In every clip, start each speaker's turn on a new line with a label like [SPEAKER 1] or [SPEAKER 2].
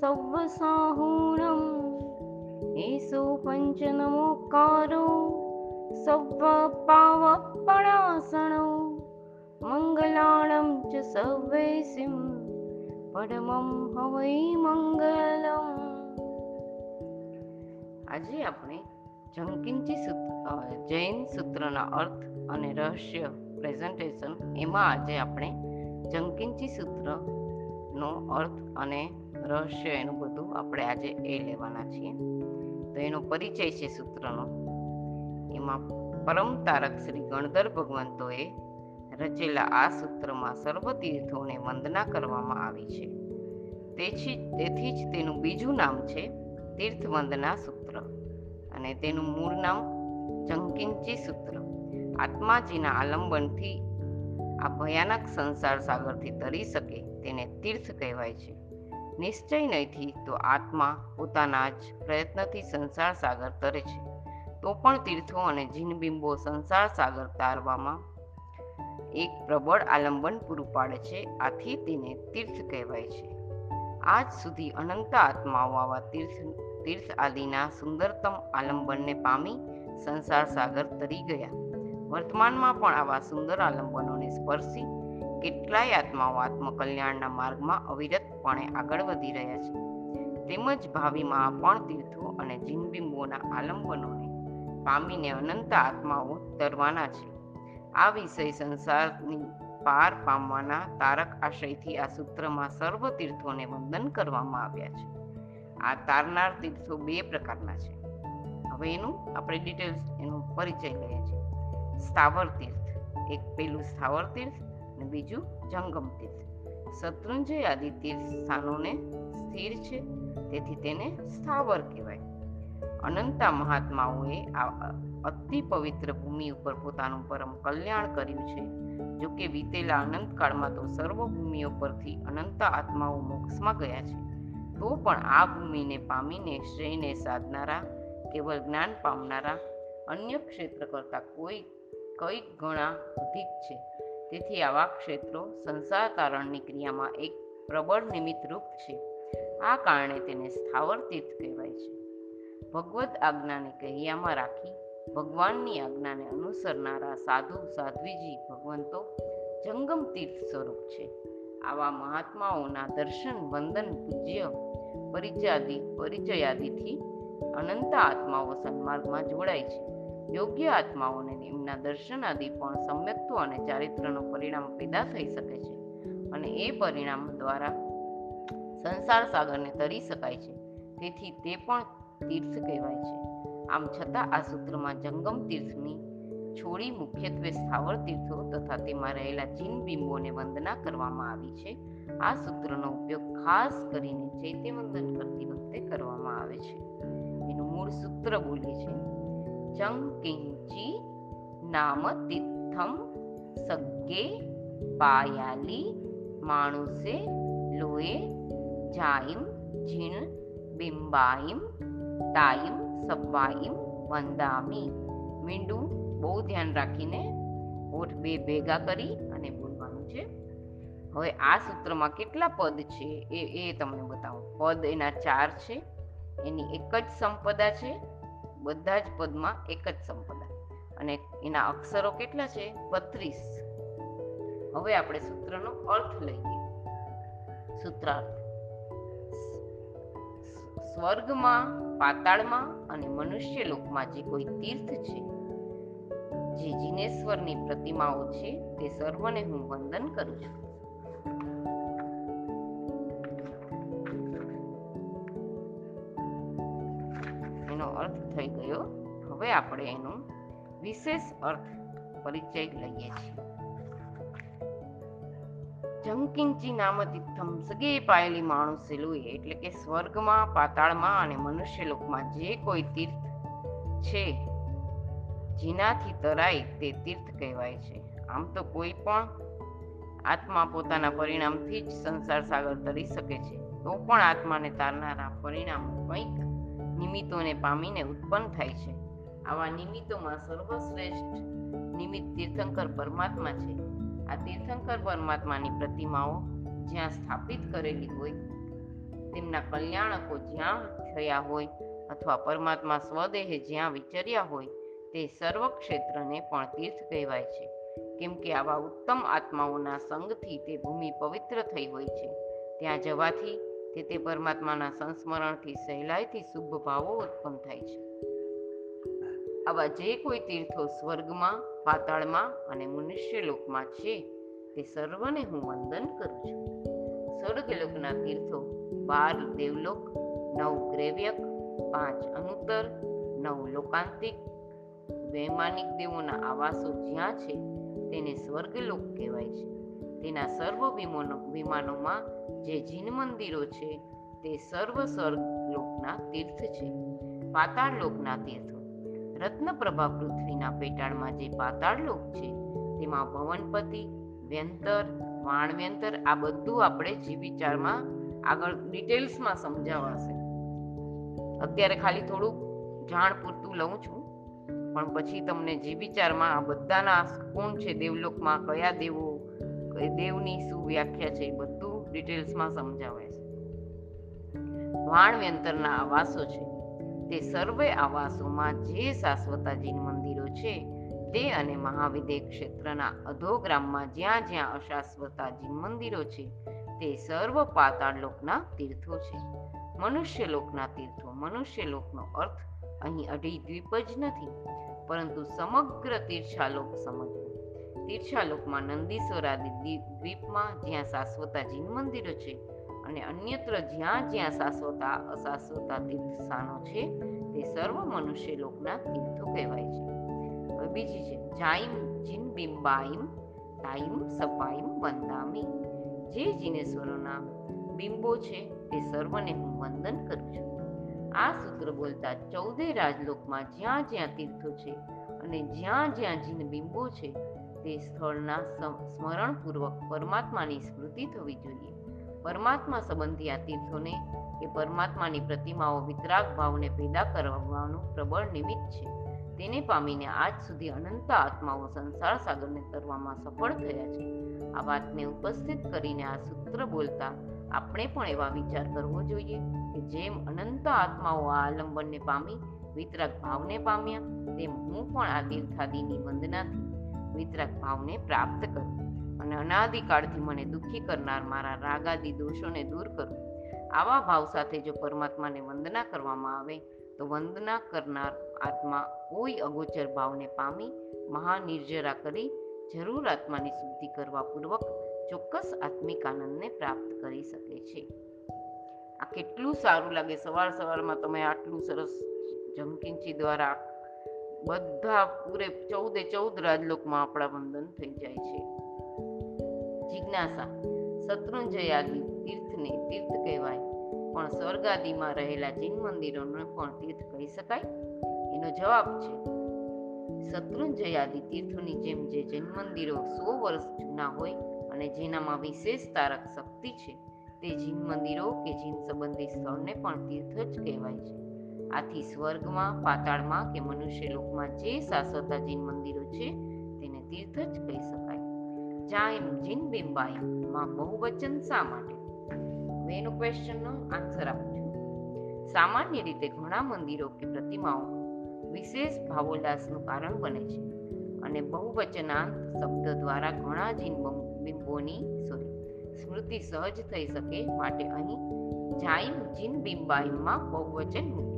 [SPEAKER 1] સવ્વ સાહુણમ એસો પંચનમોકારો સવ્વ પાવપણાસણો મંગલાણમ ચ સર્વેસિમ પરમમ હવૈ મંગલમ આજે આપણે જંકિંચી સૂત્ર જૈન સૂત્રના અર્થ અને રહસ્ય પ્રેઝન્ટેશન એમાં આજે આપણે જંકિંચી સૂત્રનો અર્થ અને રહસ્ય એનું બધું આપણે આજે એ લેવાના છીએ. તો એનો પરિચય છે સૂત્રનો. એમાં પરમ તારક શ્રી ગણધર ભગવંતોએ રચેલા આ સૂત્રમાં સર્વ તીર્થોને વંદના કરવામાં આવી છે. તેથી તેથી જ તેનું બીજું નામ છે તીર્થ વંદના સૂત્ર. અને તેનું મૂળ નામ જંકિંચી સૂત્ર. આત્માજીના આલંબનથી આ ભયાનક સંસાર સાગરથી તરી શકે તેને તીર્થ કહેવાય છે. નિશ્ચય નહીંથી તો આત્મા પોતાના જ પ્રયત્નથી સંસાર સાગર તરે છે. તો પણ તીર્થો અને જીનબિંબો સંસાર સાગર તારવામાં એક પ્રબળ આલંબન પૂરું પાડે છે. આથી તેને તીર્થ કહેવાય છે. આજ સુધી અનંત આત્માઓ આવા તીર્થ તીર્થ આદિના સુંદરતમ આલંબનને પામી સંસાર સાગર તરી ગયા. વર્તમાનમાં પણ આવા સુંદર આલંબનોને સ્પર્શી કેટલાય આત્માઓ આત્મકલ્યાણના માર્ગમાં અવિરતપણે આગળ વધી રહ્યા છે. તેમજ ભાવિમાં પણ તીર્થો અને જીનબિંબોના આલંબનોને પામીને અનંત આત્માઓ તરવાના છે. આ વિષય સંસારની પાર પામવાના તારક આશયથી આ સૂત્રમાં સર્વ તીર્થોને વંદન કરવામાં આવ્યા છે. આ તારનાર તીર્થો બે પ્રકારના છે. હવે એનું આપણે ડિટેલ્સ એનો પરિચય લઈએ છીએ. સ્થાવર તીર્થ. એક પેલું સ્થાવર તીર્થ અને બીજું જંગમ તીર્થ. શત્રુંજય આદિ તીર્થ સ્થાનોને સ્થિર છે, તેથી તેને સ્થાવર કહેવાય. અનંતા મહાત્માઓએ આ અતિ પવિત્ર ભૂમિ ઉપર પોતાનું પરમ કલ્યાણ કર્યું છે. જો કે વીતેલા અનંતકાળમાં તો સર્વ ભૂમિઓ પરથી અનંત આત્માઓ મોક્ષમાં ગયા છે. તો પણ આ ભૂમિને પામીને શ્રેયને સાધનારા કેવળ જ્ઞાન પામનારા અન્ય ક્ષેત્ર કરતાં કોઈ, કંઈક ગણા અધિક છે. તેથી આવા ક્ષેત્રો સંસાર તારણની ક્રિયામાં એક પ્રબળ નિમિત્ત રૂપ છે. આ કારણે તેને સ્થાવર તીર્થ કહેવાય છે. ભગવદ આજ્ઞાને કહ્યામાં રાખી ભગવાનની આજ્ઞાને અનુસરનારા સાધુ, સાધ્વીજી, ભગવંતો જંગમ તીર્થ સ્વરૂપ છે. આવા મહાત્માઓના દર્શન, વંદન, પૂજ્ય, પરિચયાદી, પરિચયાદિથી અનંત આત્માઓ સન્માર્ગમાં જોડાય છે. યોગ્ય આત્માઓને એમના દર્શન આદિ પણ સમ્યક્ત્વ અને ચારિત્રનું પરિણામ પેદા થઈ શકે છે અને એ પરિણામ દ્વારા સંસાર સાગરને તરી શકાય છે. તેથી તે પણ તીર્થ કહેવાય છે. આમ છતાં આ સૂત્રમાં જંગમ તીર્થની છોડી મુખ્યત્વે સ્થાવર તીર્થો તથા તેમાં રહેલા જીન બિંબોને વંદના કરવામાં આવી છે. આ સૂત્રનો ઉપયોગ ખાસ કરીને ચૈત્યવંદન કરતી વખતે કરવામાં આવે છે. એનું મૂળ સૂત્ર બોલીએ છે ચંકિંચી નામ તિથમ સગ્ગે પાયાલી માણુસે લોએ જાઈમ જીણ બિંબાઈમ તાઈમ સબ્બાઈમ વંદામી મીંડું બહુ ધ્યાન રાખીને ઓઠ બે ભેગા કરી અને બોલવાનું છે. હવે આ સૂત્રમાં કેટલા પદ છે એ એ તમને બતાવું. પદ એના ચાર છે, એની એક જ સંપદા છે બધા જ પદમાં એક જ સંપદા અને એના અક્ષરો કેટલા છે? બત્રીસ. હવે આપણે સૂત્રનો અર્થ લઈએ. સૂત્રાર્થ. સ્વર્ગમાં, પાતાળમાં અને મનુષ્ય લોકમાં જે કોઈ તીર્થ છે, જે જીનેશ્વરની પ્રતિમાઓ છે, તે સર્વને હું વંદન કરું છું. એનો અર્થ થઈ ગયો. હવે આપણે એનો વિશેષ અર્થ પરિચય લઈએ છીએ. જંકિંચી નામ તીર્થમ સગે પાયેલી માણસે લોહી એટલે કે સ્વર્ગમાં, પાતાળમાં અને મનુષ્ય લોકમાં જે કોઈ તીર્થ છે, જેનાથી તરાય તે તીર્થ કહેવાય છે. આમ તો કોઈ પણ આત્મા પોતાના પરિણામથી જ સંસાર સાગર તરી શકે છે. તો પણ આત્માને તારનારા પરિણામ કંઈક નિમિત્તોને પામીને ઉત્પન્ન થાય છે. આવા નિમિત્તોમાં સર્વશ્રેષ્ઠ નિમિત્ત તીર્થંકર પરમાત્મા છે. આ તીર્થંકર પરમાત્માની પ્રતિમાઓ જ્યાં સ્થાપિત કરેલી હોય, તેમના કલ્યાણકો જ્યાં થયા હોય અથવા પરમાત્મા સ્વદેહે જ્યાં વિચર્યા હોય, તે સર્વ ક્ષેત્રને પણ તીર્થ કહેવાય છે. કેમ કે આવા ઉત્તમ આત્માઓના સંગથી તે ભૂમિ પવિત્ર થઈ હોય છે. ત્યાં જવાથી તે તે પરમાત્માના સંસ્મરણથી સહેલાઈથી શુભ ભાવો ઉત્પન્ન થાય છે. આવા જે કોઈ તીર્થો સ્વર્ગમાં, પાતાળમાં અને મનુષ્ય લોકમાં છે, તે સર્વને હું વંદન કરું છું. સ્વર્ગલોકના તીર્થો બાર દેવલોક, નવ ગ્રેવ્યક, પાંચ અનુત્તર, નવ લોકાંતિક. વૈમાનિક દેવોના આવાસો જ્યાં છે, તેને સ્વર્ગલોક કહેવાય છે. તેના સર્વ વિમાનો વિમાનોમાં જે જીન મંદિરો છે, તે સર્વ સ્વર્ગલોકના તીર્થ છે. પાતાળ લોકના તીર્થો. રત્નપ્રભા પૃથ્વીના પેટાળમાં જે પાતાળ લોક છે, તેમાં ભવનપતિ વ્યંતર, વાણવ્યંતર, આ બધું આપણે જી વિચારમાં આગળ ડિટેલ્સમાં સમજાવાશે. અત્યારે ખાલી થોડુંક જાણ પૂરતું લઉં છું. પણ પછી તમને જી વિચારમાં આ બધાના કોણ છે, દેવલોકમાં, કયા દેવો દેવની શું વ્યાખ્યા છે એ બધું ડિટેલ્સમાં સમજાવે છે. વાણવ્યંતરના આવાસો છે, તે સર્વે આવાસોમાં જે શાશ્વતાજી મંદિરો છે, તે અને મહાવિદે ક્ષેત્રના અધોગ્રામમાં જ્યાં જ્યાં અશાશ્વતાજી મંદિરો છે, તે સર્વ પાતાળ લોકના તીર્થો છે. મનુષ્ય લોકના તીર્થો, મનુષ્ય લોકનો અર્થ અહીં અઢી દ્વીપ જ નથી, પરંતુ સમગ્ર તીર્થાલોક સમજવો. તીર્છાલોકમાં નંદીશ્વર દ્વીપ- દ્વીપમાં જ્યાં શાશ્વતાજી મંદિરો છે અને અન્યત્ર જ્યાં જ્યાં શાશ્વતા અશાશ્વતા તીર્થ સ્થાનો છે, તે સર્વ મનુષ્ય લોકના તીર્થો કહેવાય છે. હવે બીજી છે, જાઈમ જીન બિંબાઈમ તાઈમ સપાઈમ વંદામી. જે જીનેશ્વરોના બિંબો છે, તે સર્વને હું વંદન કરું છું. આ સૂત્ર બોલતા ચૌદે રાજલોકમાં જ્યાં જ્યાં તીર્થો છે અને જ્યાં જ્યાં જીન બિંબો છે તે સ્થળના સમ- સ્મરણપૂર્વક પરમાત્માની સ્મૃતિ થવી જોઈએ. પરમાત્મા સંબંધી આ તીર્થોને કે પરમાત્માની પ્રતિમાઓ વિતરાગ ભાવને પેદા કરવાનું પ્રબળ નિમિત્ત છે. તેને પામીને આજ સુધી અનંત આત્માઓ સંસાર સાગરને તરવામાં સફળ થયા છે. આ વાતને ઉપસ્થિત કરીને આ સૂત્ર બોલતા આપણે પણ એવા વિચાર કરવો જોઈએ કે જેમ અનંત આત્માઓ આ આલંબનને પામી વિતરાગ ભાવને પામ્યા, તેમ હું પણ આ તીર્થાદિની વંદનાથી વિતરાગ ભાવને પ્રાપ્ત કરું અને અનાદિકાળથી મને દુઃખી કરનાર મારા રાગાદી દોષોને દૂર કરું. આવા ભાવ સાથે જો પરમાત્માને વંદના કરવામાં આવે, તો વંદના કરનાર આત્મા કોઈ અગોચર ભાવને પામી, મહાનિર્જરા કરી, જરૂર આત્માની શુદ્ધિ કરવા પૂર્વક ચોક્કસ આત્મિક આનંદને પ્રાપ્ત કરી શકે છે. આ કેટલું સારું લાગે. સવાર સવારમાં તમે આટલું સરસ જમકિંચી દ્વારા બધા પૂરે ચૌદે ચૌદ રાજલોકમાં આપણા વંદન થઈ જાય છે. જિજ્ઞાસા શત્રુંજયાદી તીર્થને તીર્થ કહેવાય. પણ સ્વર્ગાદિમાં રહેલા જૈન મંદિરોને પણ તીર્થ કહી શકાય? એનો જવાબ છે શત્રુંજયાદી તીર્થોની જેમ જે જૈન મંદિરો સો વર્ષ જૂના હોય અને જેનામાં વિશેષ તારક શક્તિ છે, તે જીન મંદિરો કે જીન સંબંધી સ્થળને પણ તીર્થ જ કહેવાય છે. આથી સ્વર્ગમાં, પાતાળમાં કે મનુષ્ય લોકમાં જે શાશ્વતા જીન મંદિરો છે, તેને તીર્થ જ કહી શકાય. જાયમ જીન બિંબાઈ, માં બહુવચન શા માટે? મેન ક્વેશ્ચનનો આન્સર આપું છું. સામાન્ય રીતે ઘણા મંદિરો કે પ્રતિમાઓ વિશેષ ભાવોલ્લાસનું કારણ બને છે અને બહુવચનાંત શબ્દ દ્વારા ઘણા જીન બિંબોની સોરી સ્મૃતિ સહજ થઈ શકે માટે અહીં જાઈમ જીન બિંબાઈમાં બહુવચન મૂક્યું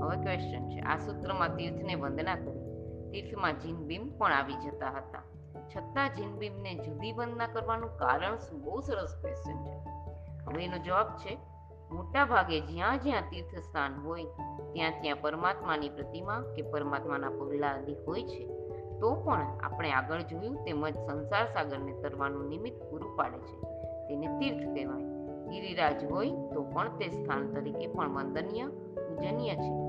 [SPEAKER 1] હવે ક્વેશ્ચન છે. આ સૂત્રમાં તીર્થને વંદના કરી. તીર્થમાં જીન બિંબ પણ આવી જતા હતા. છતાં જીનબીમને જુદી વંદના કરવાનું કારણ શું બહુ સરસ ક્વેશ્ચન છે. હવે એનો જવાબ છે મોટા ભાગે જ્યાં જ્યાં તીર્થ સ્થાન હોય, ત્યાં ત્યાં પરમાત્માની પ્રતિમા કે પરમાત્માના પગલા આદિ હોય છે, તો પણ આપણે આગળ જોયું તેમજ સંસાર સાગરને તરવાનું નિમિત્ત પૂરું પાડે છે. તેને તીર્થ કહેવાય. ગિરિરાજ હોય તો પણ તે સ્થાન તરીકે પણ વંદનીય, પૂજનીય છે.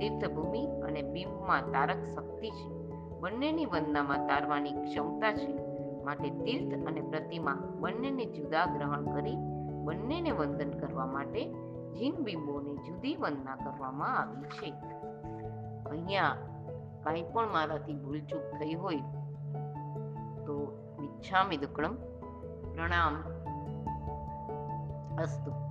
[SPEAKER 1] તીર્થભૂમિ અને બિંબમાં તારક શક્તિ છે. બંનેની વંદનામાં તારવાની ક્ષમતા છે. માટે તીર્થ અને પ્રતિમા બંનેને જુદા ગ્રહણ કરી બંનેને વંદન કરવા માટે જીન બિંબોની જુદી વંદના કરવામાં આવી છે. અહીંયા કાંઈ પણ મારાથી ભૂલચૂક થઈ હોય તો મિચ્છામિ દુક્કડમ પ્રણામ અસ્તુ.